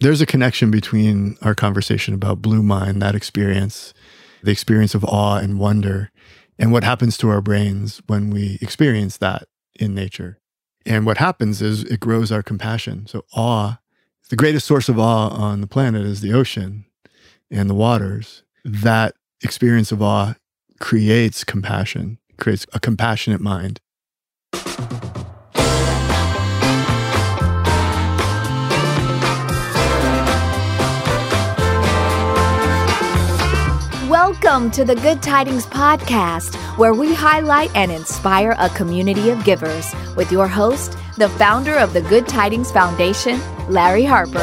there's a connection between our conversation about Blue Mind, that experience, the experience of awe and wonder, and what happens to our brains when we experience that in nature. And what happens is it grows our compassion. So, awe, the greatest source of awe on the planet is the ocean and the waters. That experience of awe creates compassion, creates a compassionate mind. Welcome to the Good Tidings Podcast, where we highlight and inspire a community of givers with your host, the founder of the Good Tidings Foundation, Larry Harper.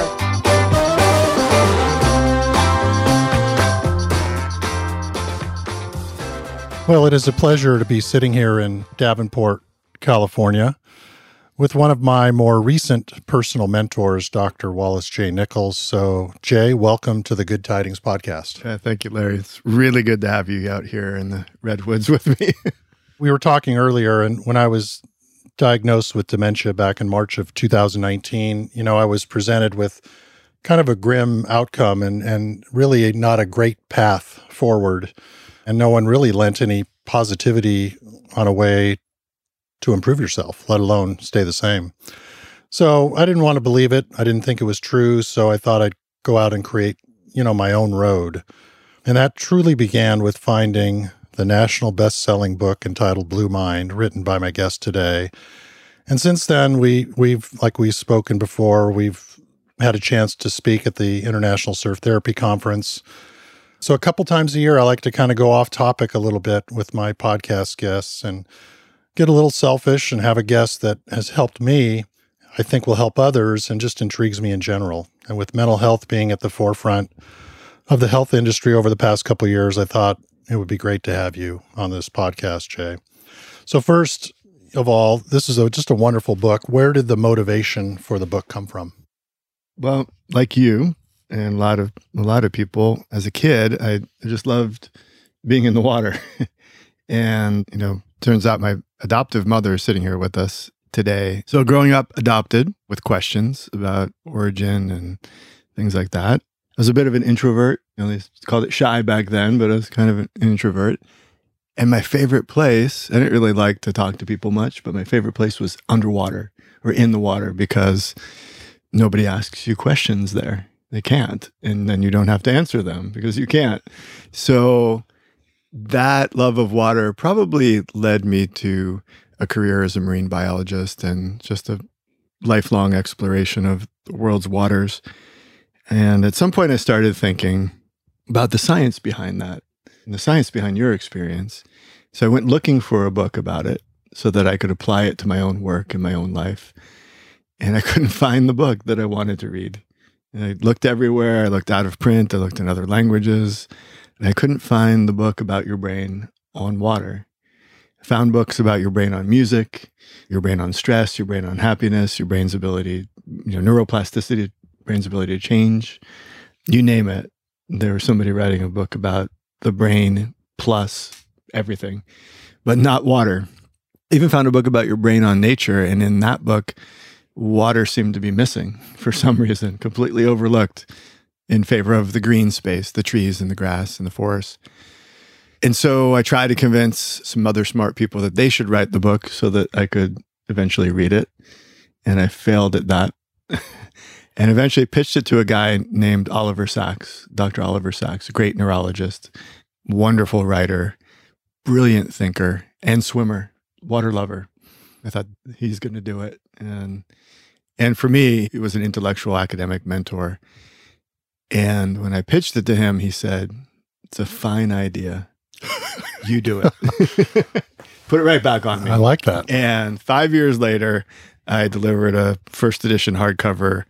Well, it is a pleasure to be sitting here in Davenport, California, with one of my more recent personal mentors, Dr. Wallace J. Nichols. So, J, welcome to the Good Tidings podcast. Yeah, thank you, Larry. It's really good to have you out here in the redwoods with me. we were talking earlier, and when I was diagnosed with dementia back in March of 2019, you know, I was presented with kind of a grim outcome and, and really not a great path forward. And no one really lent any positivity on a way to improve yourself, let alone stay the same. So I didn't want to believe it. I didn't think it was true. So I thought I'd go out and create, you know, my own road. And that truly began with finding the national best selling book entitled Blue Mind, written by my guest today. And since then, we, we've, like we've spoken before, we've had a chance to speak at the International Surf Therapy Conference. So, a couple times a year, I like to kind of go off topic a little bit with my podcast guests and get a little selfish and have a guest that has helped me, I think will help others and just intrigues me in general. And with mental health being at the forefront of the health industry over the past couple years, I thought it would be great to have you on this podcast, J. So first of all, this is a, just a wonderful book. Where did the motivation for the book come from? Well, like you and a lot of a lot of people, as a kid, I just loved being in the water. and, you know, turns out my adoptive mother is sitting here with us today. So, growing up adopted with questions about origin and things like that. I was a bit of an introvert. You know, they called it shy back then, but I was kind of an introvert. And my favorite place, I didn't really like to talk to people much, but my favorite place was underwater or in the water because nobody asks you questions there. They can't. And then you don't have to answer them because you can't. So, that love of water probably led me to a career as a marine biologist and just a lifelong exploration of the world's waters. And at some point, I started thinking about the science behind that and the science behind your experience. So I went looking for a book about it so that I could apply it to my own work and my own life. And I couldn't find the book that I wanted to read. And I looked everywhere. I looked out of print. I looked in other languages. And I couldn't find the book about your brain on water. I found books about your brain on music, your brain on stress, your brain on happiness, your brain's ability, you know, neuroplasticity, brain's ability to change. You name it. There was somebody writing a book about the brain plus everything, but not water. Even found a book about your brain on nature. And in that book, water seemed to be missing for some reason, completely overlooked in favor of the green space, the trees and the grass and the forest. And so I tried to convince some other smart people that they should write the book so that I could eventually read it. And I failed at that. and eventually pitched it to a guy named Oliver Sacks, Dr. Oliver Sacks, a great neurologist, wonderful writer, brilliant thinker, and swimmer, water lover. I thought he's going to do it. And and for me, he was an intellectual academic mentor and when I pitched it to him, he said, It's a fine idea. You do it. Put it right back on me. I like that. And five years later, I delivered a first edition hardcover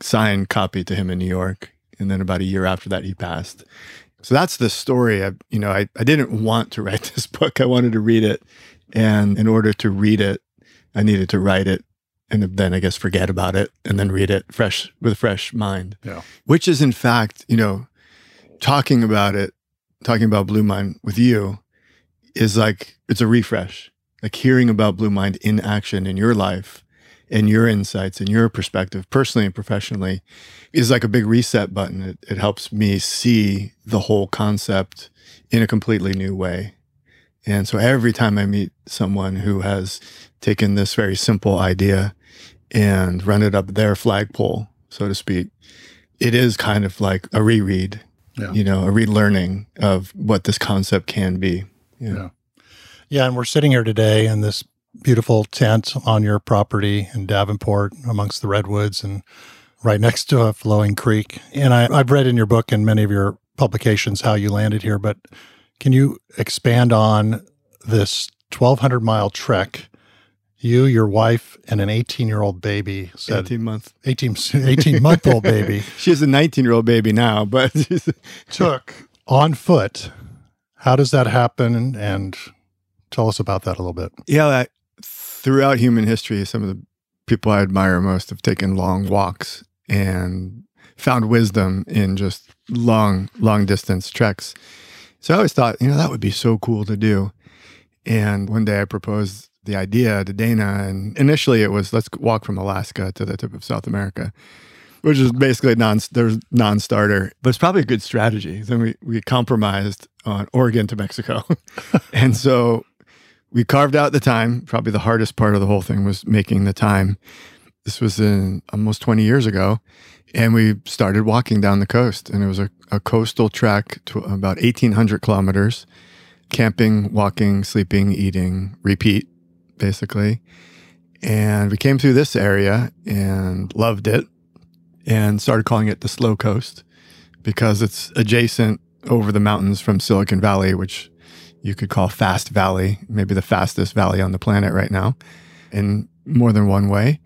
signed copy to him in New York. And then about a year after that, he passed. So that's the story. I, you know, I, I didn't want to write this book. I wanted to read it. And in order to read it, I needed to write it and then I guess forget about it and then read it fresh with a fresh mind. Yeah. Which is in fact, you know, talking about it, talking about Blue Mind with you is like it's a refresh. Like hearing about Blue Mind in action in your life and your insights and your perspective, personally and professionally, is like a big reset button. It, it helps me see the whole concept in a completely new way. And so every time I meet someone who has taken this very simple idea and run it up their flagpole, so to speak, it is kind of like a reread, Yeah. you know, a relearning of what this concept can be. Yeah. Yeah. Yeah, and we're sitting here today in this beautiful tent on your property in Davenport amongst the redwoods and right next to a flowing creek. And I, I've read in your book and many of your publications how you landed here, but can you expand on this 1,200 mile trek? You, your wife, and an 18 year old baby said 18 month 18, 18 month old baby She has a 19 year old baby now, but took on foot. How does that happen? And tell us about that a little bit. yeah, I, throughout human history, some of the people I admire most have taken long walks and found wisdom in just long, long distance treks. So I always thought, you know, that would be so cool to do. And one day I proposed the idea to Dana, and initially it was let's walk from Alaska to the tip of South America, which is basically non there's non-starter, but it's probably a good strategy. Then we we compromised on Oregon to Mexico, and so we carved out the time. Probably the hardest part of the whole thing was making the time. This was in almost 20 years ago. And we started walking down the coast, and it was a, a coastal track to about 1,800 kilometers, camping, walking, sleeping, eating, repeat, basically. And we came through this area and loved it and started calling it the slow coast because it's adjacent over the mountains from Silicon Valley, which you could call Fast Valley, maybe the fastest valley on the planet right now, in more than one way.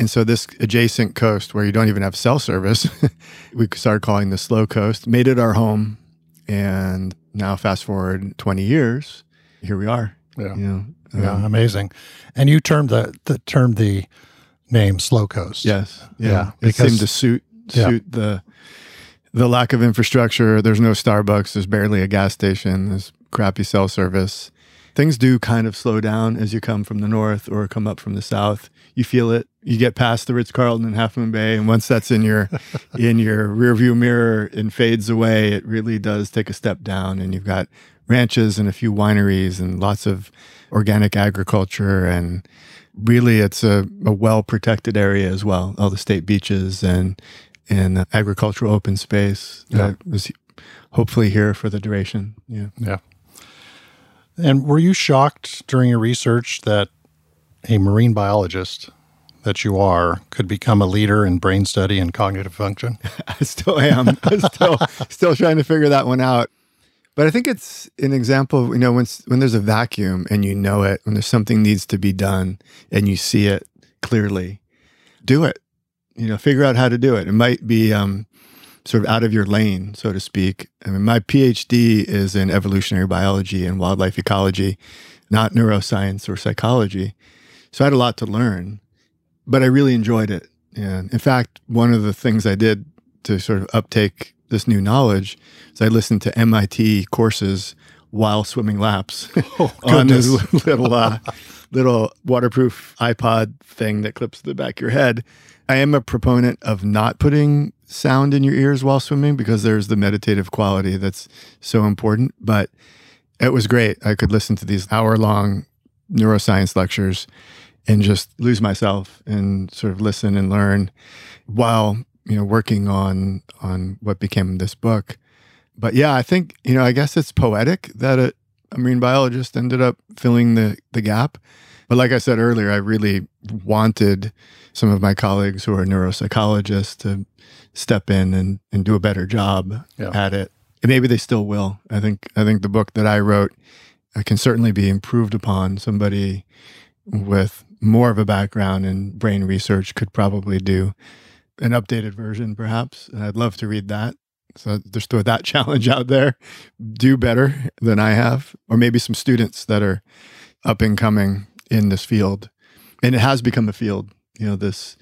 And so this adjacent coast where you don't even have cell service, we started calling the slow coast, made it our home. And now fast forward 20 years, here we are. Yeah. You know, Yeah, um, amazing. And you termed the, the termed the name Slow Coast. Yes. Yeah. Yeah, it because- seemed to suit Yeah. suit the the lack of infrastructure. There's no Starbucks. There's barely a gas station. There's crappy cell service. Things do kind of slow down as you come from the north or come up from the south. You feel it. You get past the Ritz Carlton in Half Moon Bay, and once that's in your in your rearview mirror and fades away, it really does take a step down. And you've got ranches and a few wineries and lots of organic agriculture and really it's a, a well protected area as well. All the state beaches and and agricultural open space Yeah. that was hopefully here for the duration. Yeah. Yeah. And were you shocked during your research that a marine biologist that you are could become a leader in brain study and cognitive function? I still am. I'm still still trying to figure that one out. But I think it's an example of, you know, when when there's a vacuum and you know it, when there's something needs to be done and you see it clearly, do it. You know, figure out how to do it. It might be um, sort of out of your lane, so to speak. I mean, my PhD is in evolutionary biology and wildlife ecology, not neuroscience or psychology. So I had a lot to learn, but I really enjoyed it. And in fact, one of the things I did to sort of uptake this new knowledge is I listened to MIT courses while swimming laps on this little uh, little waterproof iPod thing that clips to the back of your head. I am a proponent of not putting sound in your ears while swimming because there's the meditative quality that's so important. But it was great. I could listen to these hour long neuroscience lectures and just lose myself and sort of listen and learn while you know working on on what became this book. But yeah i think you know i guess it's poetic that a, a marine biologist ended up filling the the gap. But like i said earlier i really wanted some of my colleagues who are neuropsychologists to step in and, and do a better job Yeah. at it. And maybe they still will. I think i think the book that i wrote uh, can certainly be improved upon somebody with more of a background in brain research could probably do an updated version, perhaps. And I'd love to read that. So there's throw that challenge out there. Do better than I have, or maybe some students that are up and coming in this field. And it has become a field, you know, this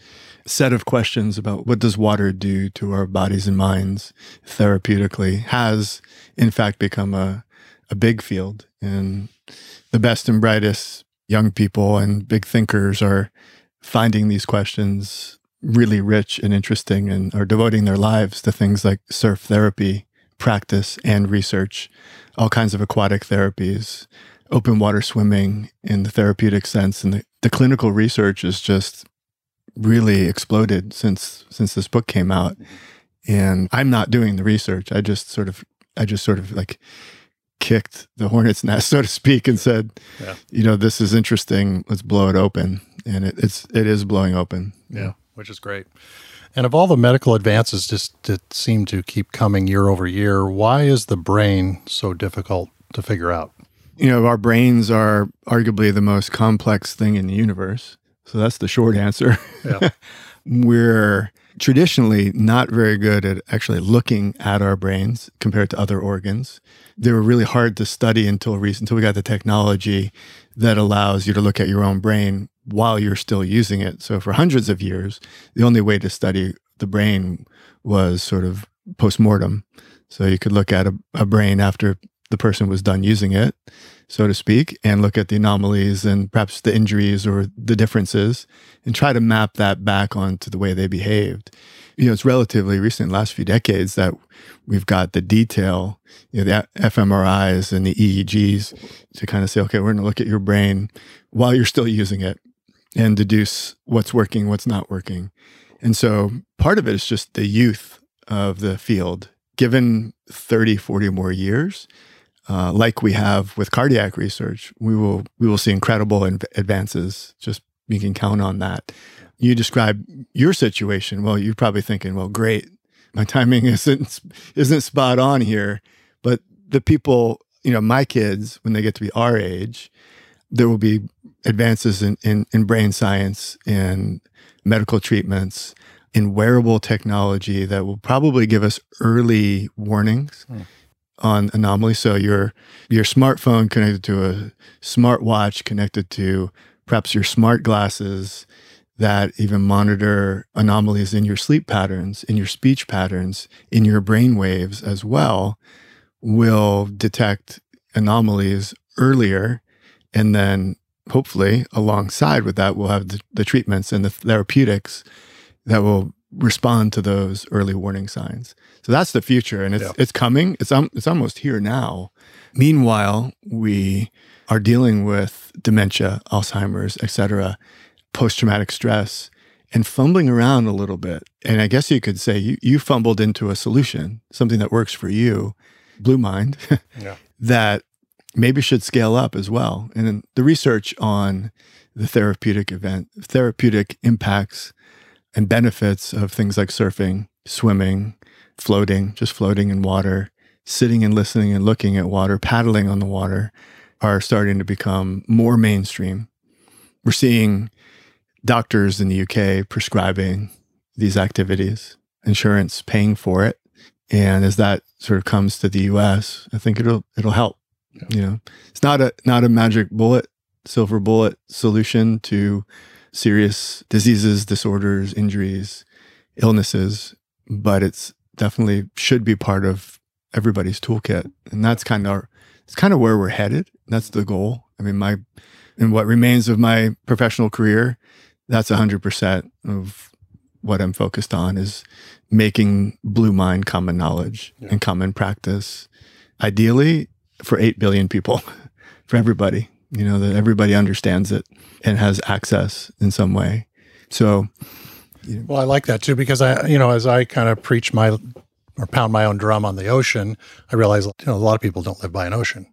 set of questions about what does water do to our bodies and minds therapeutically has in fact become a, a big field. And the best and brightest young people and big thinkers are finding these questions really rich and interesting and are devoting their lives to things like surf therapy, practice, and research, all kinds of aquatic therapies, open water swimming in the therapeutic sense. And the, the clinical research is just really exploded since since this book came out. And I'm not doing the research. I just sort of I just sort of like kicked the hornet's nest, so to speak, and said, yeah. you know, this is interesting. Let's blow it open. And it, it's it is blowing open. Yeah, which is great. And of all the medical advances just that seem to keep coming year over year, why is the brain so difficult to figure out? You know, our brains are arguably the most complex thing in the universe. So that's the short answer. Yeah. We're traditionally not very good at actually looking at our brains compared to other organs. They were really hard to study until recent, until we got the technology that allows you to look at your own brain while you're still using it. So for hundreds of years, the only way to study the brain was sort of post-mortem. So you could look at a, a brain after the person was done using it, so to speak, and look at the anomalies and perhaps the injuries or the differences and try to map that back onto the way they behaved. You know, it's relatively recent, last few decades, that we've got the detail, you know, the fMRIs and the EEGs to kind of say, okay, we're going to look at your brain while you're still using it and deduce what's working, what's not working. And so part of it is just the youth of the field. Given 30, 40 more years, uh, like we have with cardiac research, we will we will see incredible advances. Just you can count on that. You describe your situation. Well, you're probably thinking, well, great, my timing isn't isn't spot on here, but the people, you know, my kids, when they get to be our age, there will be advances in, in, in brain science, in medical treatments, in wearable technology that will probably give us early warnings mm. on anomalies. So your your smartphone connected to a smartwatch connected to perhaps your smart glasses that even monitor anomalies in your sleep patterns, in your speech patterns, in your brain waves as well, will detect anomalies earlier and then hopefully alongside with that, we'll have the, the treatments and the therapeutics that will respond to those early warning signs. So that's the future, and it's yeah. it's coming. It's um, it's almost here now. Meanwhile, we are dealing with dementia, Alzheimer's, etc., post traumatic stress, and fumbling around a little bit. And I guess you could say you you fumbled into a solution, something that works for you, Blue Mind, yeah. that maybe should scale up as well. And the research on the therapeutic event, therapeutic impacts and benefits of things like surfing, swimming, floating, just floating in water, sitting and listening and looking at water, paddling on the water are starting to become more mainstream. We're seeing doctors in the UK prescribing these activities, insurance paying for it. And as that sort of comes to the US, I think it'll it'll help. You know, it's not a not a magic bullet, silver bullet solution to serious diseases, disorders, injuries, illnesses, but it's definitely should be part of everybody's toolkit. And that's kind of our, it's kind of where we're headed. That's the goal. I mean, my in what remains of my professional career, that's 100% of what I'm focused on is making blue mind common knowledge yeah. and common practice. Ideally, for 8 billion people, for everybody, you know, that everybody understands it and has access in some way. So, you know. well, I like that too, because I, you know, as I kind of preach my or pound my own drum on the ocean, I realize, you know, a lot of people don't live by an ocean.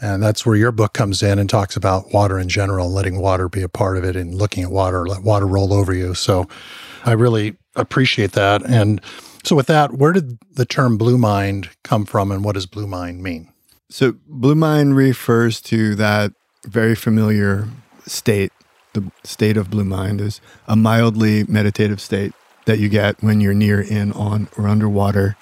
And that's where your book comes in and talks about water in general, letting water be a part of it and looking at water, let water roll over you. So I really appreciate that. And so, with that, where did the term blue mind come from and what does blue mind mean? So, blue mind refers to that very familiar state. The state of blue mind is a mildly meditative state that you get when you're near, in, on, or underwater.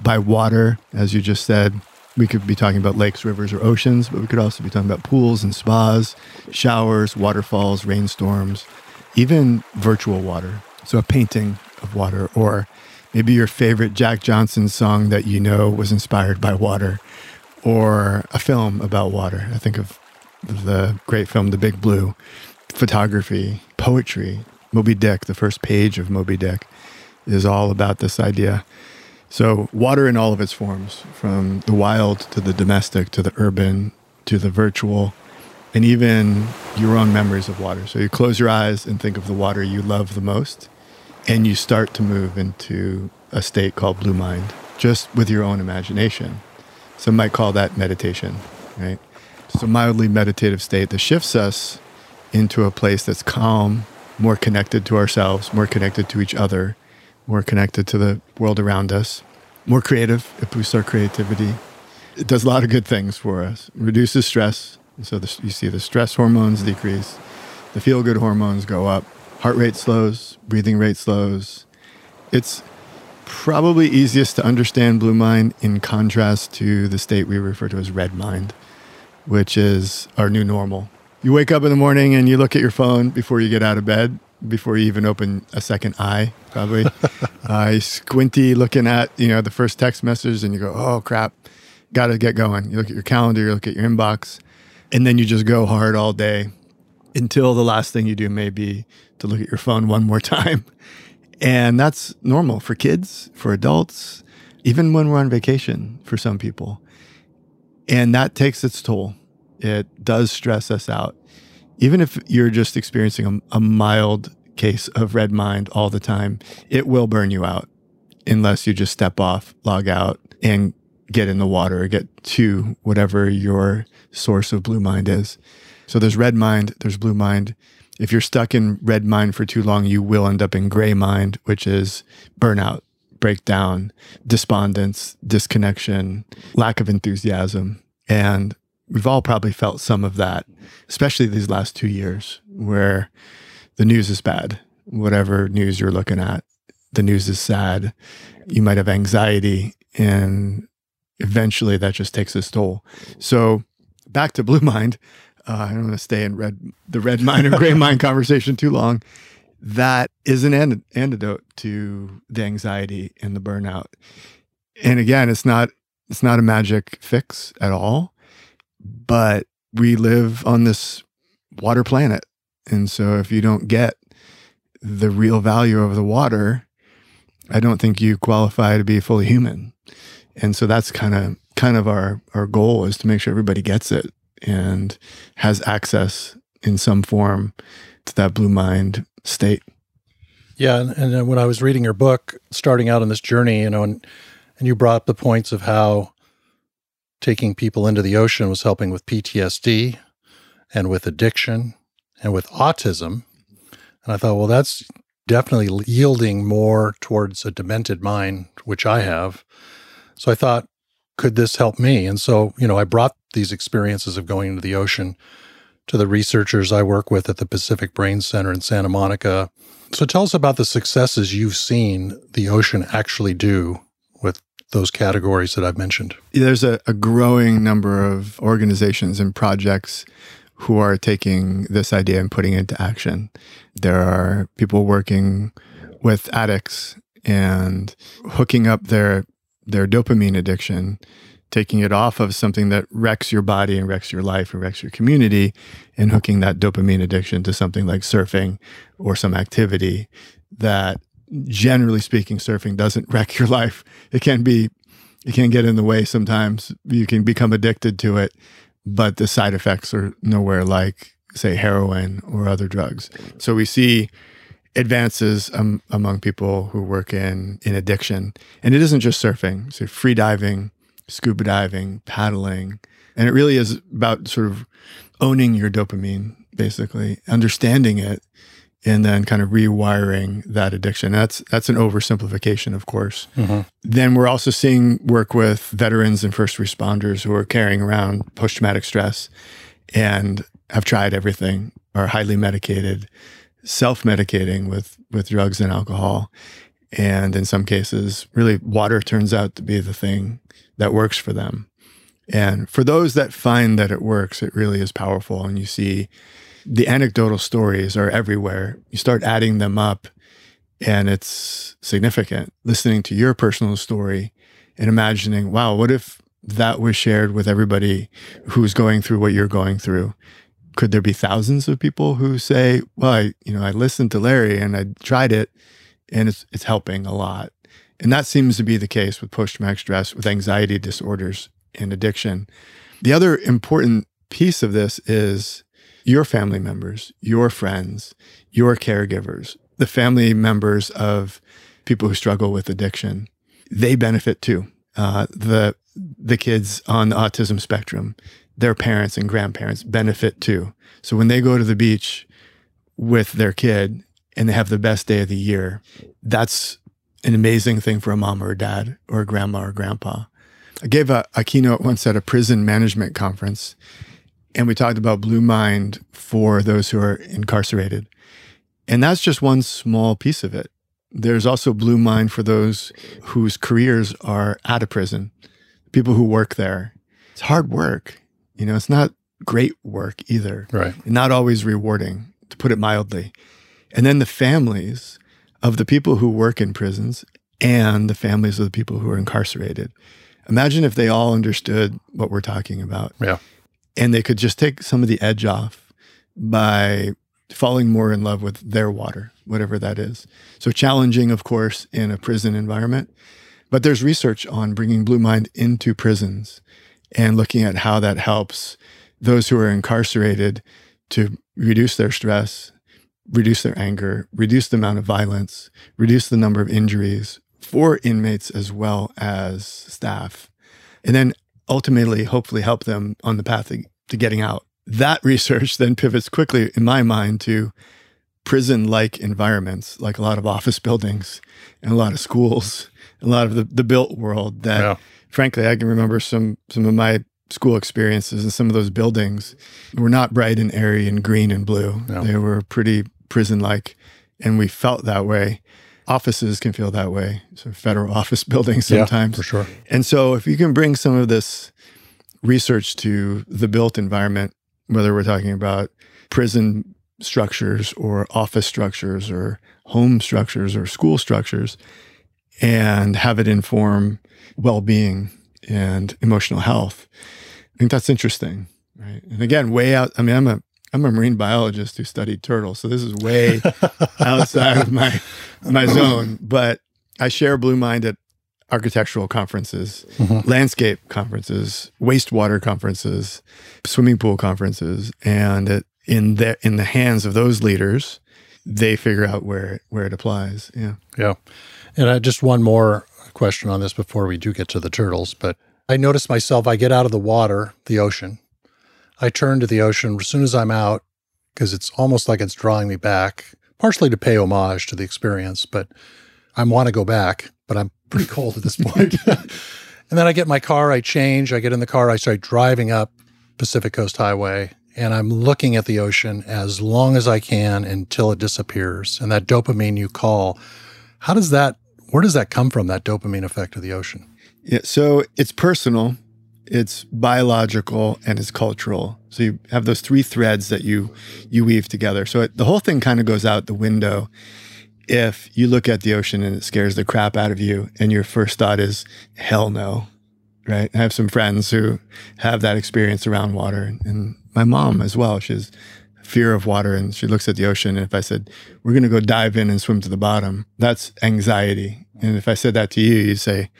By water, as you just said, we could be talking about lakes, rivers, or oceans, but we could also be talking about pools and spas, showers, waterfalls, rainstorms, even virtual water. So, a painting of water, or maybe your favorite Jack Johnson song that you know was inspired by water or a film about water. I think of the great film The Big Blue, photography, poetry. Moby Dick, the first page of Moby Dick, is all about this idea. So, water in all of its forms, from the wild to the domestic to the urban to the virtual, and even your own memories of water. So, you close your eyes and think of the water you love the most, and you start to move into a state called blue mind, just with your own imagination. Some might call that meditation, right? It's a mildly meditative state that shifts us into a place that's calm, more connected to ourselves, more connected to each other, more connected to the world around us, more creative. It boosts our creativity. It does a lot of good things for us. Reduces stress. So the, you see the stress hormones decrease, the feel good hormones go up, heart rate slows, breathing rate slows. It's probably easiest to understand blue mind in contrast to the state we refer to as red mind, which is our new normal. You wake up in the morning and you look at your phone before you get out of bed, before you even open a second eye, probably. uh, squinty looking at, you know, the first text message and you go, oh crap, got to get going. You look at your calendar, you look at your inbox, and then you just go hard all day until the last thing you do may be to look at your phone one more time. And that's normal for kids, for adults, even when we're on vacation for some people. And that takes its toll. It does stress us out. Even if you're just experiencing a, a mild case of red mind all the time, it will burn you out unless you just step off, log out, and get in the water or get to whatever your source of blue mind is. So there's red mind, there's blue mind. If you're stuck in red mind for too long, you will end up in gray mind, which is burnout, breakdown, despondence, disconnection, lack of enthusiasm. And we've all probably felt some of that, especially these last two years where the news is bad. Whatever news you're looking at, the news is sad. You might have anxiety, and eventually that just takes its toll. So, back to Blue Mind. Uh, I don't want to stay in red the red mind or gray mind conversation too long. That is an an- antidote to the anxiety and the burnout. And again, it's not it's not a magic fix at all, but we live on this water planet. And so if you don't get the real value of the water, I don't think you qualify to be fully human. And so that's kind of kind of our our goal is to make sure everybody gets it and has access in some form to that blue mind state. Yeah, and, and uh, when I was reading your book, starting out on this journey, you know, and and you brought up the points of how taking people into the ocean was helping with PTSD and with addiction and with autism. And I thought, well, that's definitely yielding more towards a demented mind, which I have. So I thought, could this help me? And so, you know, I brought these experiences of going into the ocean to the researchers I work with at the Pacific Brain Center in Santa Monica. So tell us about the successes you've seen the ocean actually do with those categories that I've mentioned. There's a, a growing number of organizations and projects who are taking this idea and putting it into action. There are people working with addicts and hooking up their their dopamine addiction, taking it off of something that wrecks your body and wrecks your life and wrecks your community, and hooking that dopamine addiction to something like surfing or some activity that generally speaking, surfing doesn't wreck your life. It can be, it can get in the way sometimes. You can become addicted to it, but the side effects are nowhere like, say, heroin or other drugs. So we see advances um, among people who work in in addiction, and it isn't just surfing. So free diving, scuba diving, paddling, and it really is about sort of owning your dopamine, basically understanding it, and then kind of rewiring that addiction. That's that's an oversimplification, of course. Mm-hmm. Then we're also seeing work with veterans and first responders who are carrying around post traumatic stress and have tried everything, are highly medicated, self medicating with with drugs and alcohol, and in some cases, really water turns out to be the thing that works for them. And for those that find that it works, it really is powerful. And you see the anecdotal stories are everywhere. You start adding them up and it's significant. Listening to your personal story and imagining, wow, what if that was shared with everybody who's going through what you're going through? could there be thousands of people who say, "Well, I, you know, I listened to Larry and I tried it, and it's it's helping a lot." And that seems to be the case with post traumatic stress, with anxiety disorders and addiction. The other important piece of this is your family members, your friends, your caregivers, the family members of people who struggle with addiction. They benefit too. Uh, the the kids on the autism spectrum, their parents and grandparents benefit too. So when they go to the beach with their kid and they have the best day of the year, that's an amazing thing for a mom or a dad or a grandma or grandpa. I gave a, a keynote once at a prison management conference, and we talked about Blue Mind for those who are incarcerated. And that's just one small piece of it. There's also Blue Mind for those whose careers are out of prison, people who work there. It's hard work. You know, it's not great work either. Right. Not always rewarding, to put it mildly. And then the families of the people who work in prisons and the families of the people who are incarcerated. Imagine if they all understood what we're talking about. Yeah. And they could just take some of the edge off by falling more in love with their water, whatever that is. So challenging, of course, in a prison environment. But there's research on bringing Blue Mind into prisons and looking at how that helps those who are incarcerated to reduce their stress, reduce their anger, reduce the amount of violence, reduce the number of injuries for inmates as well as staff, and then ultimately, hopefully, help them on the path to getting out. That research then pivots quickly, in my mind, to prison like environments, like a lot of office buildings and a lot of schools, a lot of the, the built world that, yeah. frankly, I can remember some, some of my school experiences and some of those buildings were not bright and airy and green and blue. No. They were pretty prison like, and we felt that way. Offices can feel that way. So federal office buildings sometimes. Yeah, for sure. And so if you can bring some of this research to the built environment, whether we're talking about prison structures or office structures or home structures or school structures, and have it inform well-being and emotional health. I think that's interesting, right? And again, way out. I mean, I'm a I'm a marine biologist who studied turtles, so this is way outside of my my zone. But I share Blue Mind at architectural conferences, mm-hmm. landscape conferences, wastewater conferences, swimming pool conferences, and it, in the in the hands of those leaders, they figure out where where it applies. Yeah, yeah. And uh, just one more question on this before we do get to the turtles, but I notice myself. I get out of the water, the ocean, I turn to the ocean as soon as I'm out because it's almost like it's drawing me back, partially to pay homage to the experience, but I want to go back, but I'm pretty cold at this point. and then I get my car, I change, I get in the car, I start driving up Pacific Coast Highway, and I'm looking at the ocean as long as I can until it disappears. And that dopamine you call, how does that, where does that come from, that dopamine effect of the ocean? Yeah, so it's personal it's biological and it's cultural. So you have those three threads that you you weave together. So it, the whole thing kind of goes out the window if you look at the ocean and it scares the crap out of you and your first thought is hell no. Right? I have some friends who have that experience around water and my mom as well. She's fear of water and she looks at the ocean and if I said we're going to go dive in and swim to the bottom, that's anxiety. And if I said that to you, you'd say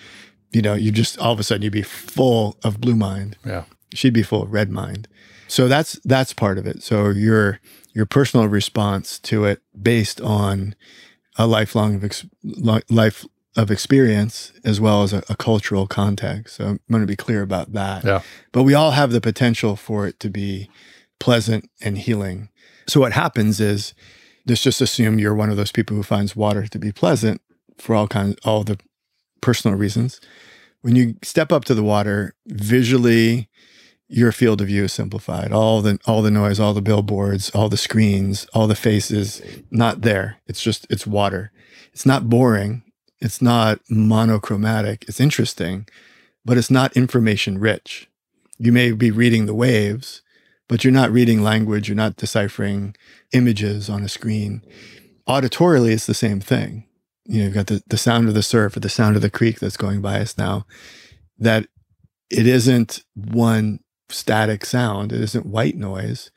you know, you just all of a sudden you'd be full of blue mind. Yeah. She'd be full of red mind. So that's that's part of it. So your your personal response to it based on a lifelong of ex, life of experience as well as a, a, cultural context. So I'm going to be clear about that. Yeah. But we all have the potential for it to be pleasant and healing. So what happens is let's just assume you're one of those people who finds water to be pleasant for all kinds all the personal reasons. When you step up to the water, visually, your field of view is simplified. All the all the noise, all the billboards, all the screens, all the faces, not there. It's just it's water. It's not boring. It's not monochromatic. It's interesting, but it's not information rich. You may be reading the waves, but you're not reading language. You're not deciphering images on a screen. Auditorily, it's the same thing you know, you've got the, the sound of the surf or the sound of the creek that's going by us now, that it isn't one static sound. It isn't white noise.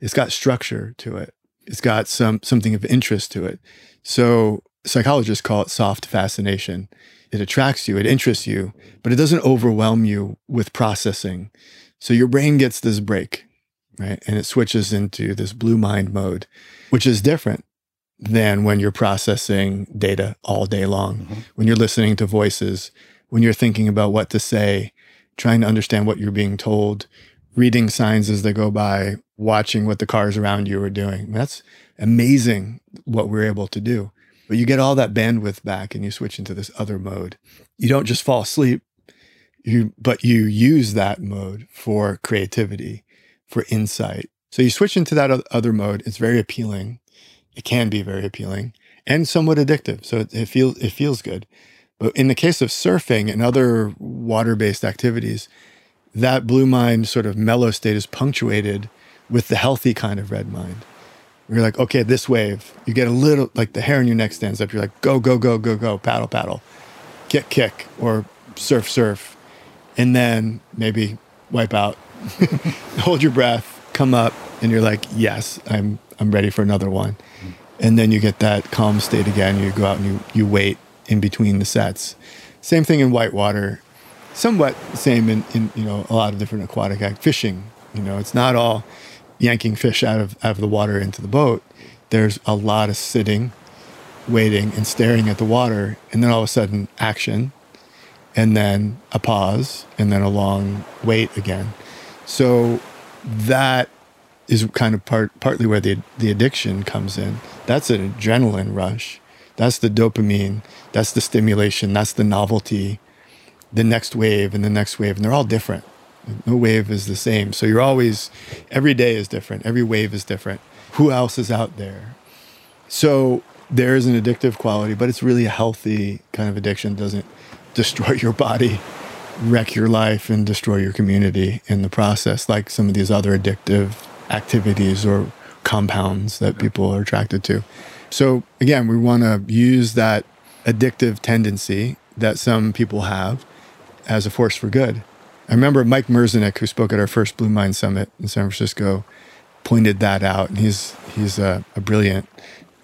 It's got structure to it. It's got some something of interest to it. So psychologists call it soft fascination. It attracts you, it interests you, but it doesn't overwhelm you with processing. So your brain gets this break, right? And it switches into this blue mind mode, which is different than when you're processing data all day long, mm-hmm. when you're listening to voices, when you're thinking about what to say, trying to understand what you're being told, reading signs as they go by, watching what the cars around you are doing. That's amazing what we're able to do. But you get all that bandwidth back and you switch into this other mode. You don't just fall asleep, you but you use that mode for creativity, for insight. So you switch into that other mode. It's very appealing. It can be very appealing and somewhat addictive. So it, it feels it feels good. But in the case of surfing and other water-based activities, that blue mind sort of mellow state is punctuated with the healthy kind of red mind. You're like, okay, this wave, you get a little, like the hair on your neck stands up. You're like, go, go, go, go, go, paddle, paddle, kick, kick, or surf, surf. And then maybe wipe out, hold your breath, come up, and you're like, yes, I'm, I'm ready for another one. And then you get that calm state again. You go out and you, you wait in between the sets. Same thing in whitewater somewhat same in, in you know a lot of different aquatic act fishing. You know, it's not all yanking fish out of out of the water into the boat. There's a lot of sitting, waiting, and staring at the water, and then all of a sudden action, and then a pause, and then a long wait again. So that is kind of part partly where the the addiction comes in. That's an adrenaline rush. That's the dopamine. That's the stimulation. That's the novelty the next wave and the next wave, and they're all different. No wave is the same. So you're always, every day is different. Every wave is different. Who else is out there? So there is an addictive quality, but it's really a healthy kind of addiction. It doesn't destroy your body, wreck your life, and destroy your community in the process, like some of these other addictive activities or compounds that people are attracted to. So again, we want to use that addictive tendency that some people have as a force for good. I remember Mike Merzenich, who spoke at our first Blue Mind Summit in San Francisco, pointed that out. And he's, he's a, a brilliant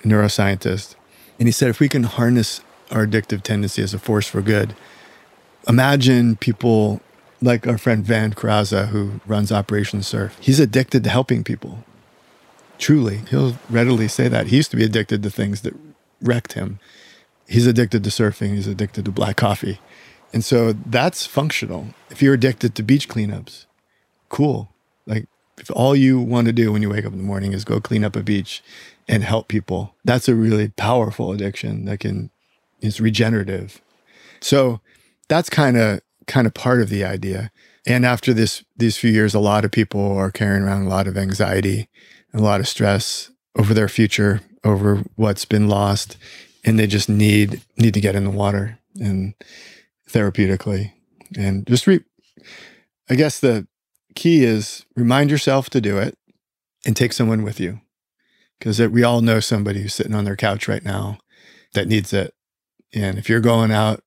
neuroscientist. And he said, if we can harness our addictive tendency as a force for good, imagine people like our friend Van Curaza, who runs Operation Surf. He's addicted to helping people. Truly, he'll readily say that. He used to be addicted to things that wrecked him. He's addicted to surfing, he's addicted to black coffee. And so that's functional. If you're addicted to beach cleanups, cool. Like if all you want to do when you wake up in the morning is go clean up a beach and help people, that's a really powerful addiction that can is regenerative. So that's kind of kind of part of the idea. And after this these few years, a lot of people are carrying around a lot of anxiety, a lot of stress over their future, over what's been lost, and they just need need to get in the water. And therapeutically. And just re, I guess the key is remind yourself to do it and take someone with you. Because we all know somebody who's sitting on their couch right now that needs it. And if you're going out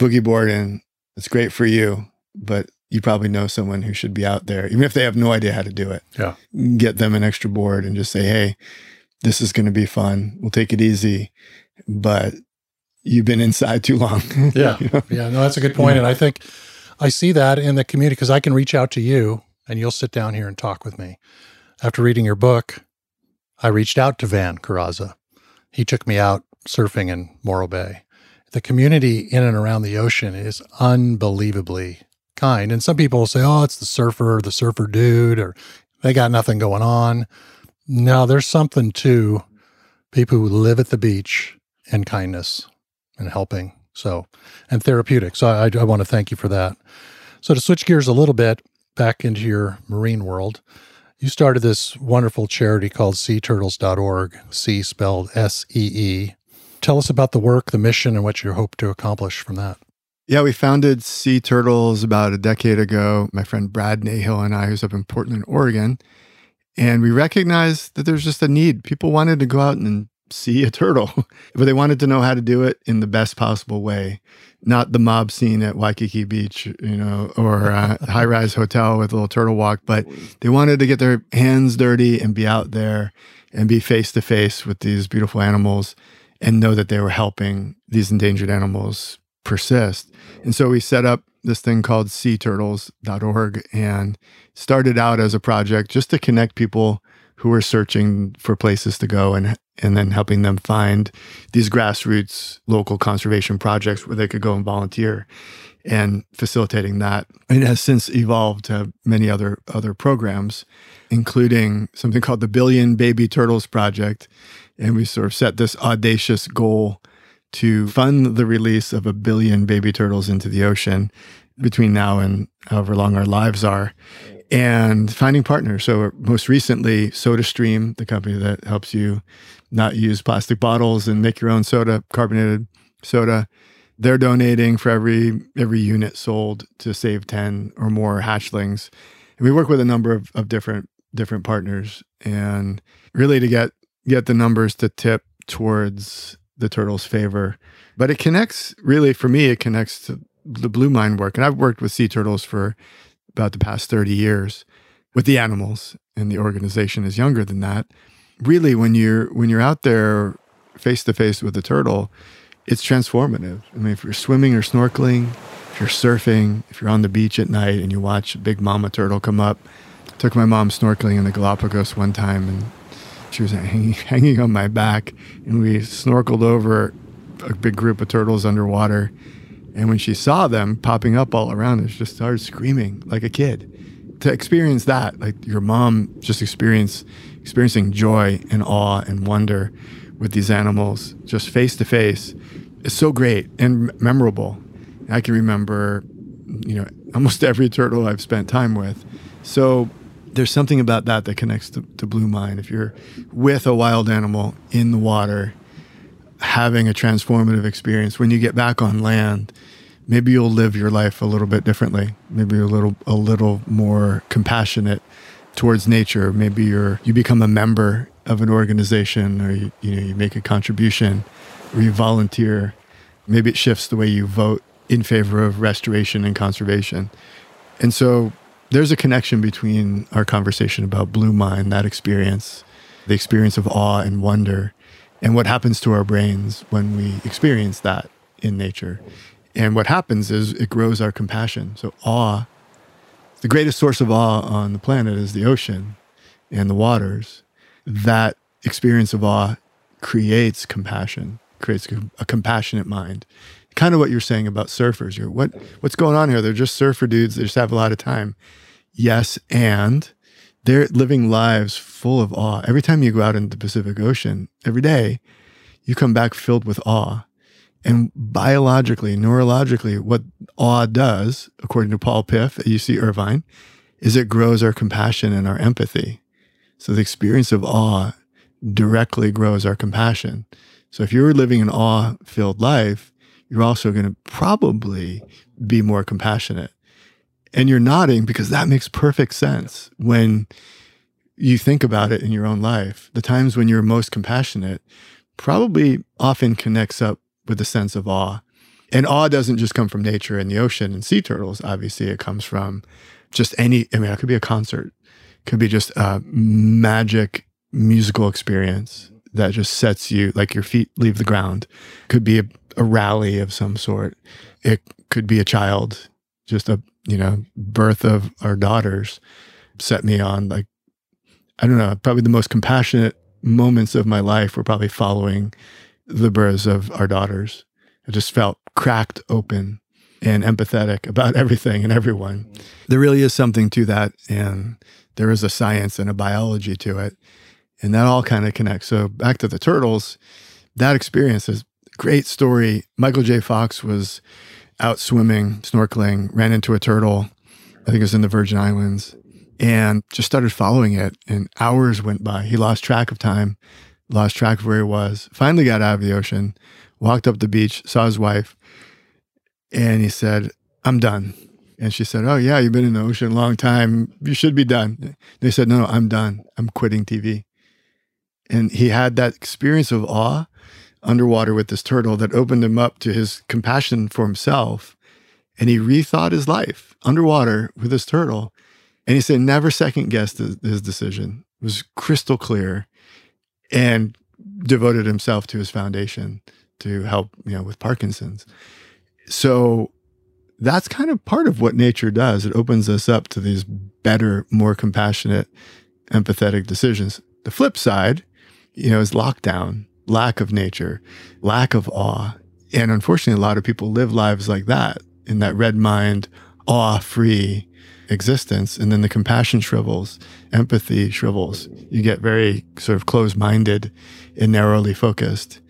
boogie boarding, it's great for you, but you probably know someone who should be out there, even if they have no idea how to do it. Yeah. Get them an extra board and just say, hey, this is going to be fun. We'll take it easy, but you've been inside too long. yeah. you know? Yeah. No, that's a good point. Yeah. And I think I see that in the community because I can reach out to you and you'll sit down here and talk with me. After reading your book, I reached out to Van Curaza. He took me out surfing in Morro Bay. The community in and around the ocean is unbelievably kind. And some people say, oh, it's the surfer, the surfer dude, or they got nothing going on. No, there's something to people who live at the beach and kindness and helping. So, and therapeutic. So I, I want to thank you for that. So to switch gears a little bit back into your marine world, you started this wonderful charity called seeturtles.org, sea spelled S E E. Tell us about the work, the mission, and what you hope to accomplish from that. Yeah, we founded SEE Turtles about a decade ago. My friend Brad Nahill and I, who's up in Portland, Oregon. And we recognized that there's just a need. People wanted to go out and see a turtle, but they wanted to know how to do it in the best possible way, not the mob scene at Waikiki Beach, you know, or uh, a high rise hotel with a little turtle walk, but they wanted to get their hands dirty and be out there and be face to face with these beautiful animals and know that they were helping these endangered animals persist. And so we set up this thing called seeturtles.org and started out as a project just to connect people who were searching for places to go and and then helping them find these grassroots local conservation projects where they could go and volunteer and facilitating that. It has since evolved to many other other programs, including something called the Billion Baby Turtles Project. And we sort of set this audacious goal to fund the release of a billion baby turtles into the ocean between now and however long our lives are and finding partners. So most recently, SodaStream, the company that helps you not use plastic bottles and make your own soda, carbonated soda, they're donating for every every unit sold to save 10 or more hatchlings. And we work with a number of, of different different partners and really to get get the numbers to tip towards the turtles' favor. But it connects really for me, it connects to the blue mind work. And I've worked with sea turtles for about the past 30 years with the animals and the organization is younger than that really when you're when you're out there face to face with a turtle it's transformative i mean if you're swimming or snorkeling if you're surfing if you're on the beach at night and you watch a big mama turtle come up I took my mom snorkeling in the galapagos one time and she was hanging, hanging on my back and we snorkeled over a big group of turtles underwater and when she saw them popping up all around her, she just started screaming like a kid. To experience that, like your mom just experience experiencing joy and awe and wonder with these animals, just face to face, is so great and memorable. I can remember, you know, almost every turtle I've spent time with. So there's something about that that connects to, to Blue Mind. If you're with a wild animal in the water, having a transformative experience when you get back on land maybe you'll live your life a little bit differently maybe a little a little more compassionate towards nature. Maybe you're you become a member of an organization or you, you know you make a contribution or you volunteer. Maybe it shifts the way you vote in favor of restoration and conservation. And so there's a connection between our conversation about blue mind, that experience the experience of awe and wonder and what happens to our brains when we experience that in nature. And what happens is it grows our compassion. So, awe, the greatest source of awe on the planet is the ocean and the waters. That experience of awe creates compassion, creates a compassionate mind. Kind of what you're saying about surfers. You're, what, what's going on here? They're just surfer dudes. They just have a lot of time. Yes, and they're living lives full of awe. Every time you go out into the Pacific Ocean, every day, you come back filled with awe. And biologically, neurologically, what awe does, according to Paul Piff at UC Irvine, is it grows our compassion and our empathy. So the experience of awe directly grows our compassion. So if you're living an awe filled life, you're also going to probably be more compassionate. And you're nodding because that makes perfect sense when you think about it in your own life. The times when you're most compassionate probably often connects up with a sense of awe. And awe doesn't just come from nature and the ocean and sea turtles. Obviously, it comes from just any, I mean, it could be a concert, it could be just a magic musical experience that just sets you like your feet leave the ground. It could be a, a rally of some sort. It could be a child, just a you know, birth of our daughters set me on like, I don't know, probably the most compassionate moments of my life were probably following the births of our daughters. I just felt cracked open and empathetic about everything and everyone. Mm-hmm. There really is something to that. And there is a science and a biology to it. And that all kind of connects. So back to the turtles, that experience is a great story. Michael J. Fox was out swimming, snorkeling, ran into a turtle. I think it was in the Virgin Islands and just started following it. And hours went by. He lost track of time, lost track of where he was. Finally got out of the ocean, walked up the beach, saw his wife, and he said, I'm done. And she said, Oh, yeah, you've been in the ocean a long time. You should be done. They said, No, no, I'm done. I'm quitting TV. And he had that experience of awe underwater with this turtle that opened him up to his compassion for himself. And he rethought his life underwater with this turtle. And he said, never second guessed his, decision, it was crystal clear, and devoted himself to his foundation to help, you know, with Parkinson's. So that's kind of part of what nature does. It opens us up to these better, more compassionate, empathetic decisions. The flip side, you know, is lockdown, lack of nature, lack of awe. And unfortunately, a lot of people live lives like that in that red mind, awe free existence. And then the compassion shrivels, empathy shrivels. You get very sort of closed minded and narrowly focused.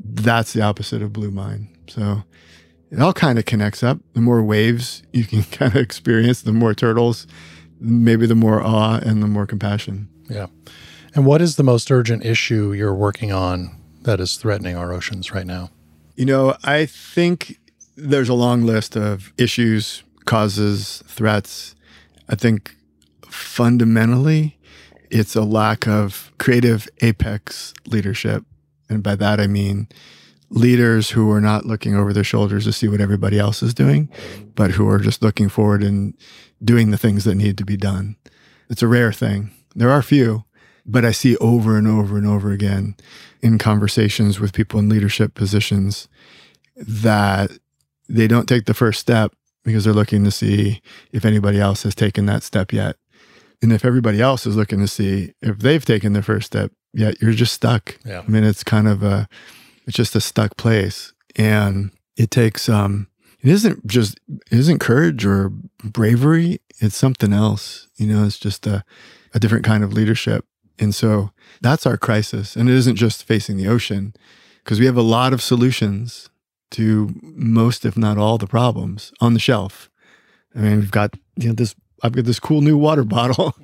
That's the opposite of blue mind. So it all kind of connects up. The more waves you can kind of experience, the more turtles, maybe the more awe and the more compassion. Yeah. And what is the most urgent issue you're working on that is threatening our oceans right now? You know, I think there's a long list of issues, causes, threats. I think fundamentally, it's a lack of creative apex leadership. And by that, I mean leaders who are not looking over their shoulders to see what everybody else is doing, but who are just looking forward and doing the things that need to be done. It's a rare thing. There are few, but I see over and over and over again in conversations with people in leadership positions that they don't take the first step because they're looking to see if anybody else has taken that step yet. And if everybody else is looking to see if they've taken the first step yet, you're just stuck. Yeah. I mean, it's kind of a, it's just a stuck place. And it takes, um, it isn't just, it isn't courage or bravery. It's something else. You know, it's just a, a different kind of leadership. And so that's our crisis. And it isn't just facing the ocean because we have a lot of solutions to most, if not all, the problems on the shelf. I mean, we've got you know this. I've got this cool new water bottle,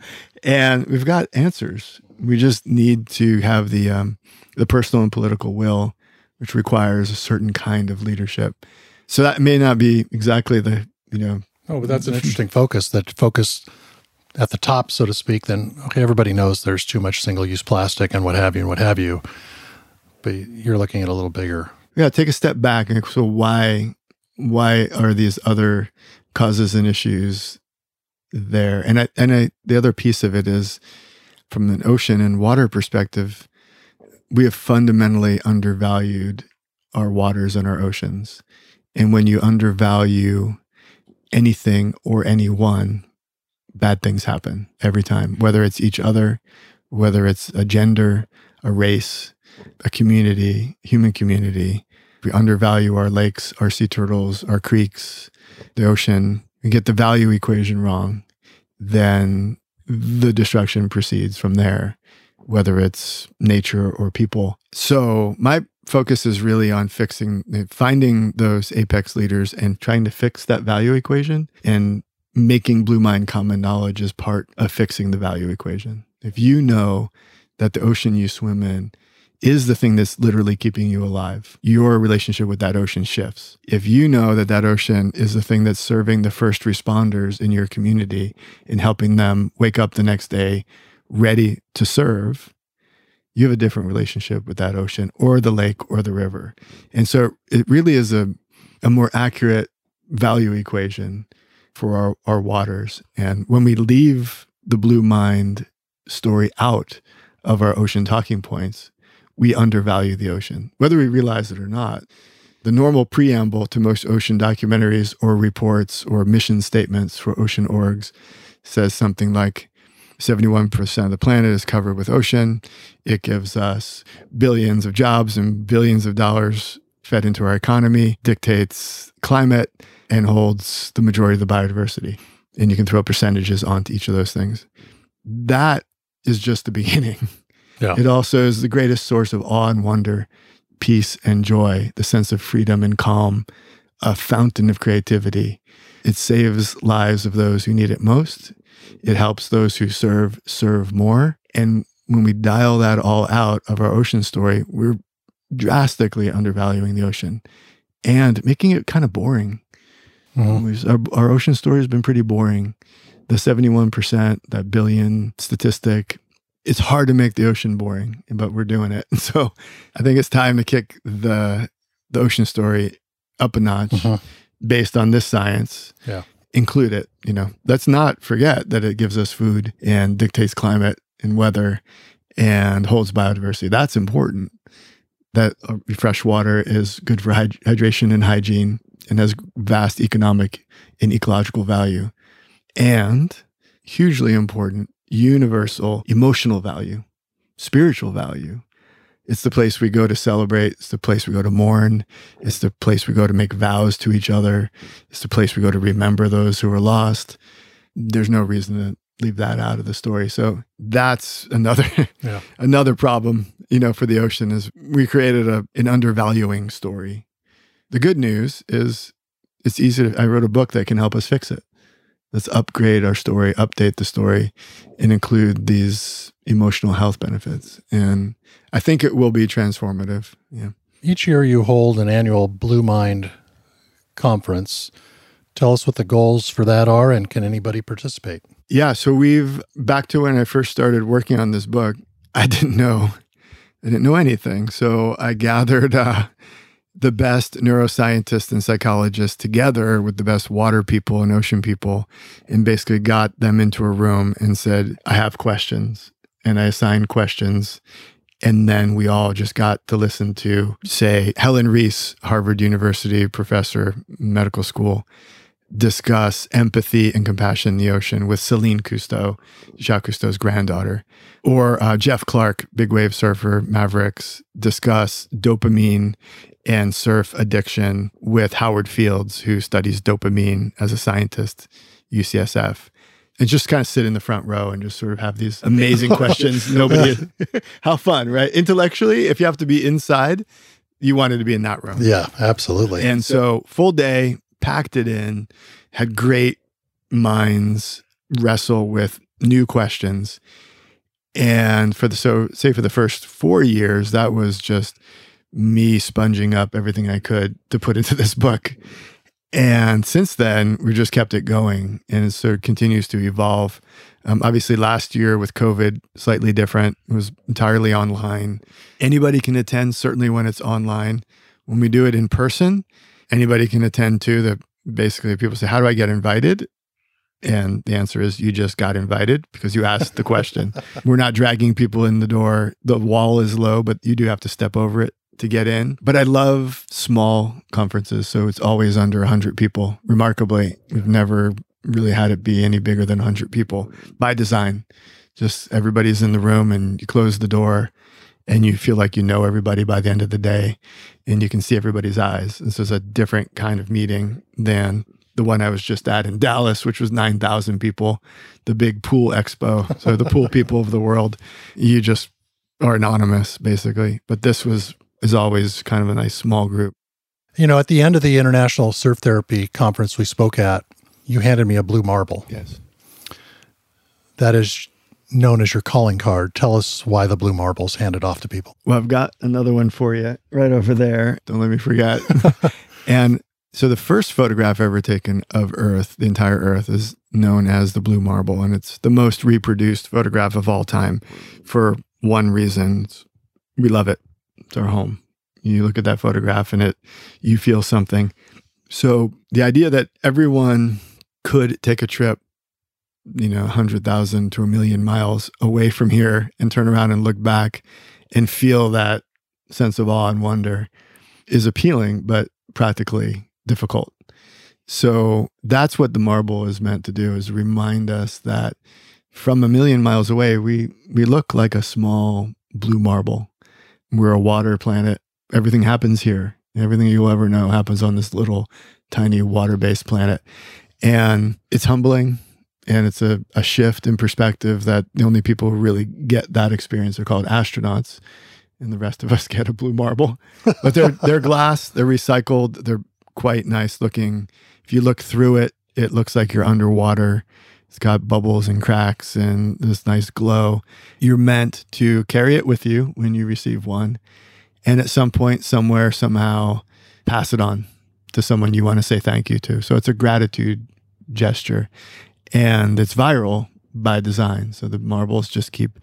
and we've got answers. We just need to have the um, the personal and political will, which requires a certain kind of leadership. So that may not be exactly the you know. Oh, but that's an interesting focus. That focus at the top, so to speak. Then okay, everybody knows there's too much single use plastic and what have you and what have you. But you're looking at a little bigger yeah take a step back and so why why are these other causes and issues there and I, and I, the other piece of it is from an ocean and water perspective we have fundamentally undervalued our waters and our oceans and when you undervalue anything or anyone bad things happen every time whether it's each other whether it's a gender a race a community, human community, we undervalue our lakes, our sea turtles, our creeks, the ocean, We get the value equation wrong, then the destruction proceeds from there, whether it's nature or people. So my focus is really on fixing, finding those apex leaders and trying to fix that value equation and making Blue Mind common knowledge is part of fixing the value equation. If you know that the ocean you swim in is the thing that's literally keeping you alive. Your relationship with that ocean shifts. If you know that that ocean is the thing that's serving the first responders in your community and helping them wake up the next day ready to serve, you have a different relationship with that ocean or the lake or the river. And so it really is a, a more accurate value equation for our, our waters. And when we leave the blue mind story out of our ocean talking points, we undervalue the ocean, whether we realize it or not. The normal preamble to most ocean documentaries or reports or mission statements for ocean orgs says something like 71% of the planet is covered with ocean. It gives us billions of jobs and billions of dollars fed into our economy, dictates climate, and holds the majority of the biodiversity. And you can throw percentages onto each of those things. That is just the beginning. Yeah. It also is the greatest source of awe and wonder, peace and joy, the sense of freedom and calm, a fountain of creativity. It saves lives of those who need it most. It helps those who serve serve more. And when we dial that all out of our ocean story, we're drastically undervaluing the ocean and making it kind of boring. Mm-hmm. Our, our ocean story has been pretty boring. The 71%, that billion statistic, it's hard to make the ocean boring, but we're doing it. So I think it's time to kick the the ocean story up a notch Mhm. based on this science. Yeah. Include it. You know, let's not forget that it gives us food and dictates climate and weather and holds biodiversity. That's important. That uh, fresh water is good for hyd- hydration and hygiene and has vast economic and ecological value. And hugely important, universal emotional value, spiritual value. It's the place we go to celebrate. It's the place we go to mourn. It's the place we go to make vows to each other. It's the place we go to remember those who are lost. There's no reason to leave that out of the story. So that's another Yeah. another problem, you know, for the ocean is we created a an undervaluing story. The good news is it's easy to I wrote a book that can help us fix it. Let's upgrade our story, update the story, and include these emotional health benefits. And I think it will be transformative. Yeah. Each year you hold an annual Blue Mind conference. Tell us what the goals for that are and can anybody participate? Yeah. So we've back to when I first started working on this book, I didn't know, I didn't know anything. So I gathered uh, the best neuroscientists and psychologists together with the best water people and ocean people and basically got them into a room and said, I have questions. And I assigned questions. And then we all just got to listen to, say, Helen Riess, Harvard University professor, medical school, discuss empathy and compassion in the ocean with Celine Cousteau, Jacques Cousteau's granddaughter, or uh, Jeff Clark, big wave surfer, Mavericks, discuss dopamine and surf addiction with Howard Fields, who studies dopamine as a scientist, UCSF. And just kind of sit in the front row and just sort of have these amazing questions. Nobody, how fun, right? Intellectually, if you have to be inside, you wanted to be in that room. Yeah, absolutely. And so full day, packed it in, had great minds wrestle with new questions. And for the so say for the first four years, that was just me sponging up everything I could to put into this book. And since then, we just kept it going and it sort of continues to evolve. Um, obviously, last year with COVID, slightly different. It was entirely online. Anybody can attend, certainly when it's online. When we do it in person, anybody can attend too. That basically people say, How do I get invited? And the answer is you just got invited because you asked the question. We're not dragging people in the door. The wall is low, but you do have to step over it to get in. But I love small conferences. So it's always under 100 people. Remarkably, we've never really had it be any bigger than 100 people by design. Just everybody's in the room and you close the door and you feel like you know everybody by the end of the day and you can see everybody's eyes. This is a different kind of meeting than the one I was just at in Dallas, which was 9,000 people, the big pool expo. So the pool people of the world, you just are anonymous basically. But this was is always kind of a nice small group. You know, at the end of the International Surf Therapy Conference we spoke at, you handed me a blue marble. Yes. That is known as your calling card. Tell us why the blue marble's handed off to people. Well, I've got another one for you right over there. Don't let me forget. and so the first photograph ever taken of Earth, the entire Earth, is known as the blue marble. And it's the most reproduced photograph of all time for one reason. We love it. It's our home. You look at that photograph and it you feel something. So the idea that everyone could take a trip, you know, 100,000 to a million miles away from here and turn around and look back and feel that sense of awe and wonder is appealing, but practically difficult. So that's what the marble is meant to do is remind us that from a million miles away, we we look like a small blue marble. We're a water planet. Everything happens here. Everything you'll ever know happens on this little tiny water-based planet. And it's humbling and it's a, a shift in perspective that the only people who really get that experience are called astronauts and the rest of us get a blue marble. But they're they're glass they're recycled they're quite nice looking. If you look through it it looks like you're underwater. It's got bubbles and cracks and this nice glow. You're meant to carry it with you when you receive one and at some point somewhere somehow pass it on to someone you want to say thank you to. So it's a gratitude gesture and it's viral by design. So the marbles just keep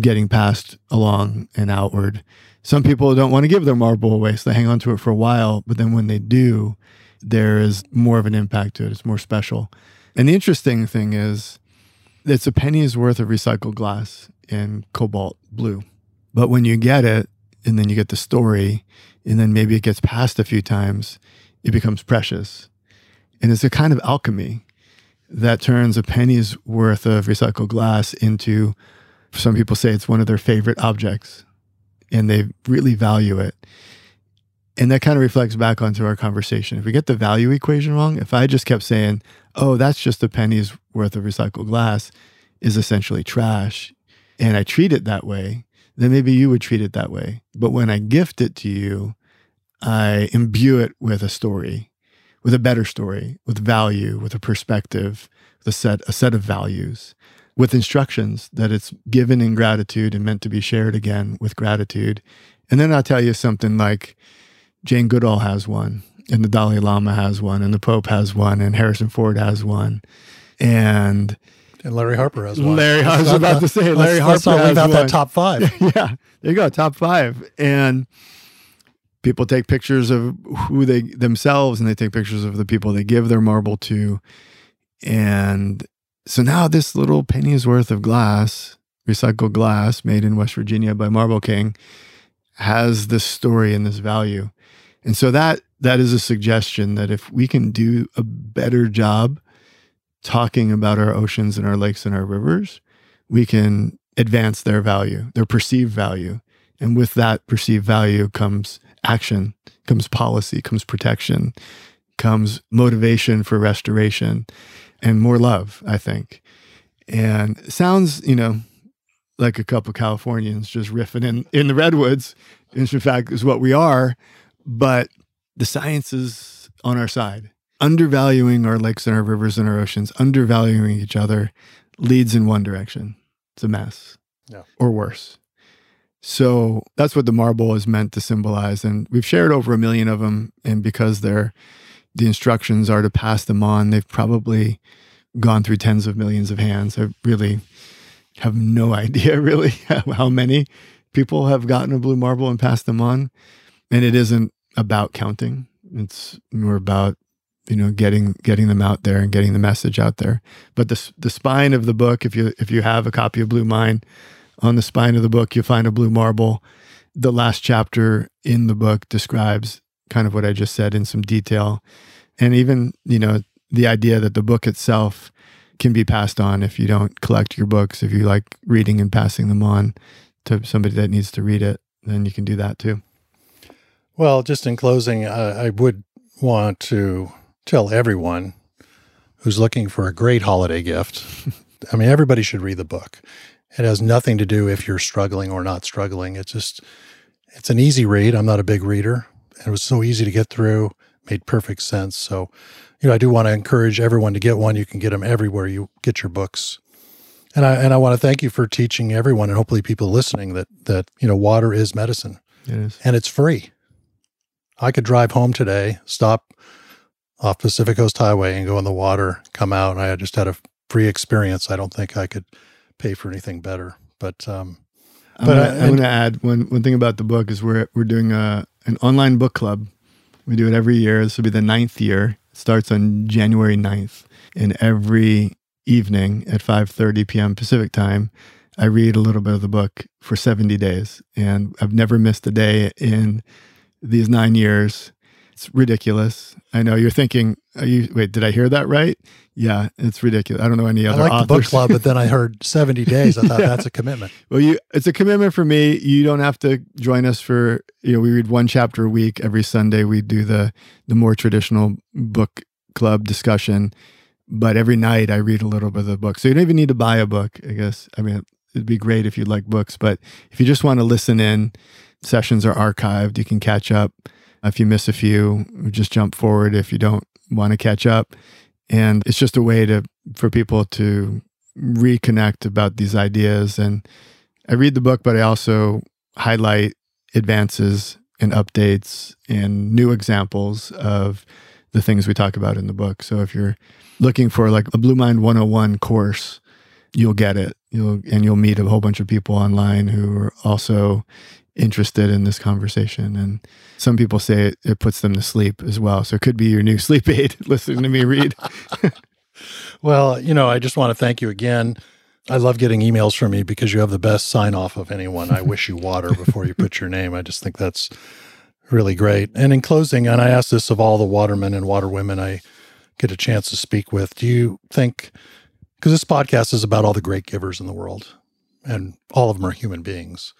getting passed along and outward. Some people don't want to give their marble away, so they hang on to it for a while. But then when they do, there is more of an impact to it. It's more special. And the interesting thing is, it's a penny's worth of recycled glass in cobalt blue. But when you get it, and then you get the story, and then maybe it gets passed a few times, it becomes precious. And it's a kind of alchemy that turns a penny's worth of recycled glass into, some people say it's one of their favorite objects, and they really value it. And that kind of reflects back onto our conversation. If we get the value equation wrong, if I just kept saying, oh, that's just a penny's worth of recycled glass, is essentially trash, and I treat it that way, then maybe you would treat it that way. But when I gift it to you, I imbue it with a story, with a better story, with value, with a perspective, with a set, a set of values, with instructions that it's given in gratitude and meant to be shared again with gratitude. And then I'll tell you something like Jane Goodall has one, and the Dalai Lama has one, and the Pope has one, and Harrison Ford has one. And and Larry Harper has one. Larry, I was about to say Larry let's, Harper let's has not leave out one. that top five. yeah, there you go, top five. And people take pictures of who they themselves, and they take pictures of the people they give their marble to. And so now this little penny's worth of glass, recycled glass made in West Virginia by Marble King, has this story and this value. And so that that is a suggestion that if we can do a better job talking about our oceans and our lakes and our rivers, we can advance their value, their perceived value. And with that perceived value comes action, comes policy, comes protection, comes motivation for restoration and more love, I think. And sounds, you know, like a couple Californians just riffing in, in the redwoods, which in fact is what we are. But the science is on our side. Undervaluing our lakes and our rivers and our oceans, undervaluing each other leads in one direction. It's a mess. Yeah. Or worse. So that's what the marble is meant to symbolize. And we've shared over a million of them. And because they're the instructions are to pass them on, they've probably gone through tens of millions of hands. I really have no idea really how many people have gotten a blue marble and passed them on. And it isn't about counting. It's more about you know getting getting them out there and getting the message out there. But the the spine of the book, if you if you have a copy of Blue Mind, on the spine of the book you'll find a blue marble. The last chapter in the book describes kind of what I just said in some detail, and even you know the idea that the book itself can be passed on if you don't collect your books. If you like reading and passing them on to somebody that needs to read it, then you can do that too. Well, just in closing, uh, I would want to tell everyone who's looking for a great holiday gift. I mean, everybody should read the book. It has nothing to do if you're struggling or not struggling. It's just, it's an easy read. I'm not a big reader. And it was so easy to get through, made perfect sense. So, you know, I do want to encourage everyone to get one. You can get them everywhere you get your books. And I, and I want to thank you for teaching everyone and hopefully people listening that, that, you know, water is medicine It is. and it's free. I could drive home today, stop off Pacific Coast Highway and go in the water, come out, and I just had a free experience. I don't think I could pay for anything better. But um, I'm But, gonna, uh, I'm gonna add one one thing about the book is we're we're doing a an online book club. We do it every year. This will be the ninth year. It starts on January 9th. And every evening at 5:30 p.m. Pacific time, I read a little bit of the book for 70 days. And I've never missed a day in these nine years. It's ridiculous. I know you're thinking, are you wait, did I hear that right? Yeah, it's ridiculous. I don't know any I other like the book club, but then I heard 70 days. I thought Yeah. that's a commitment. Well, you it's a commitment for me. You don't have to join us for you know we read one chapter a week every Sunday. We do the the more traditional book club discussion, but every night I read a little bit of the book. So you don't even need to buy a book. I guess I mean it'd be great if you like books, but if you just want to listen in, sessions are archived. You can catch up if you miss a few. Just jump forward if you don't want to catch up, and it's just a way to for people to reconnect about these ideas and I read the book, but I also highlight advances and updates and new examples of the things we talk about in the book. So if you're looking for like a Blue Mind 101 course, you'll get it. You'll and you'll meet a whole bunch of people online who are also interested in this conversation. And some people say it, it puts them to sleep as well. So it could be your new sleep aid, listening to me read. well, you know, I just want to thank you again. I love getting emails from you because you have the best sign off of anyone. I wish you water before you put your name. I just think that's really great. And in closing, and I ask this of all the watermen and waterwomen I get a chance to speak with, do you think, because this podcast is about all the great givers in the world, and all of them are human beings,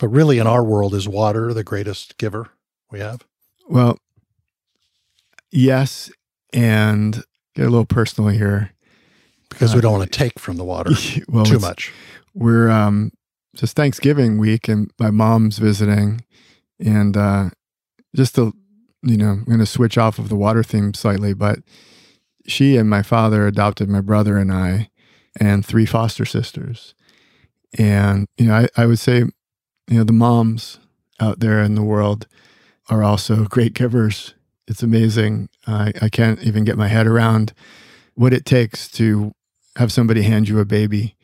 but really in our world, is water the greatest giver we have? Well, yes. And get a little personal here because uh, we don't want to take from the water well, too much. We're um, just Thanksgiving week, and my mom's visiting, and uh, just to you know, I'm going to switch off of the water theme slightly, but she and my father adopted my brother and I, and three foster sisters, and you know, I, I would say, you know, the moms out there in the world are also great givers. It's amazing. I, I can't even get my head around what it takes to have somebody hand you a baby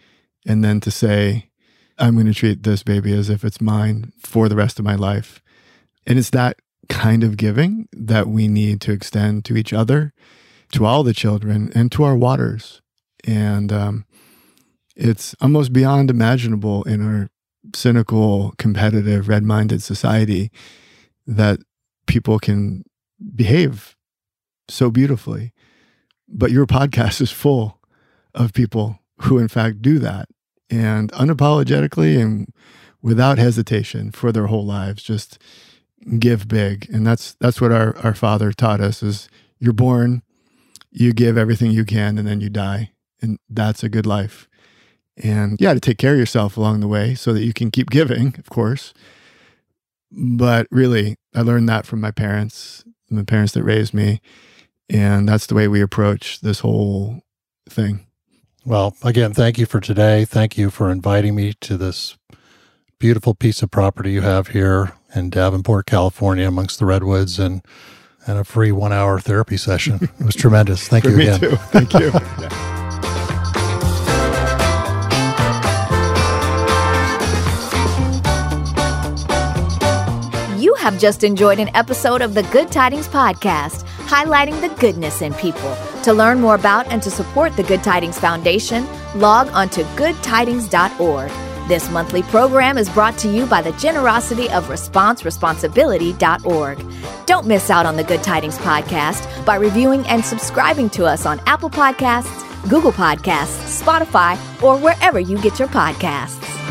and then to say, I'm going to treat this baby as if it's mine for the rest of my life. And it's that kind of giving that we need to extend to each other, to all the children, and to our waters. And um, it's almost beyond imaginable in our cynical, competitive, red minded society that people can behave so beautifully. But your podcast is full of people who, in fact, do that and unapologetically and without hesitation for their whole lives, just give big. And that's that's what our, our father taught us is you're born, you give everything you can, and then you die. And that's a good life. And yeah, to take care of yourself along the way so that you can keep giving, of course. But really, I learned that from my parents, the parents that raised me. And that's the way we approach this whole thing. Well, again, thank you for today. Thank you for inviting me to this beautiful piece of property you have here in Davenport, California, amongst the redwoods, and and a free one hour therapy session. It was tremendous. Thank you again. Thank. You have just enjoyed an episode of the Good Tidings Podcast highlighting the goodness in people. To learn more about and to support the Good Tidings Foundation, log on to goodtidings.org. This monthly program is brought to you by the generosity of responseresponsibility.org. Don't miss out on the Good Tidings podcast by reviewing and subscribing to us on Apple Podcasts, Google Podcasts, Spotify, or wherever you get your podcasts.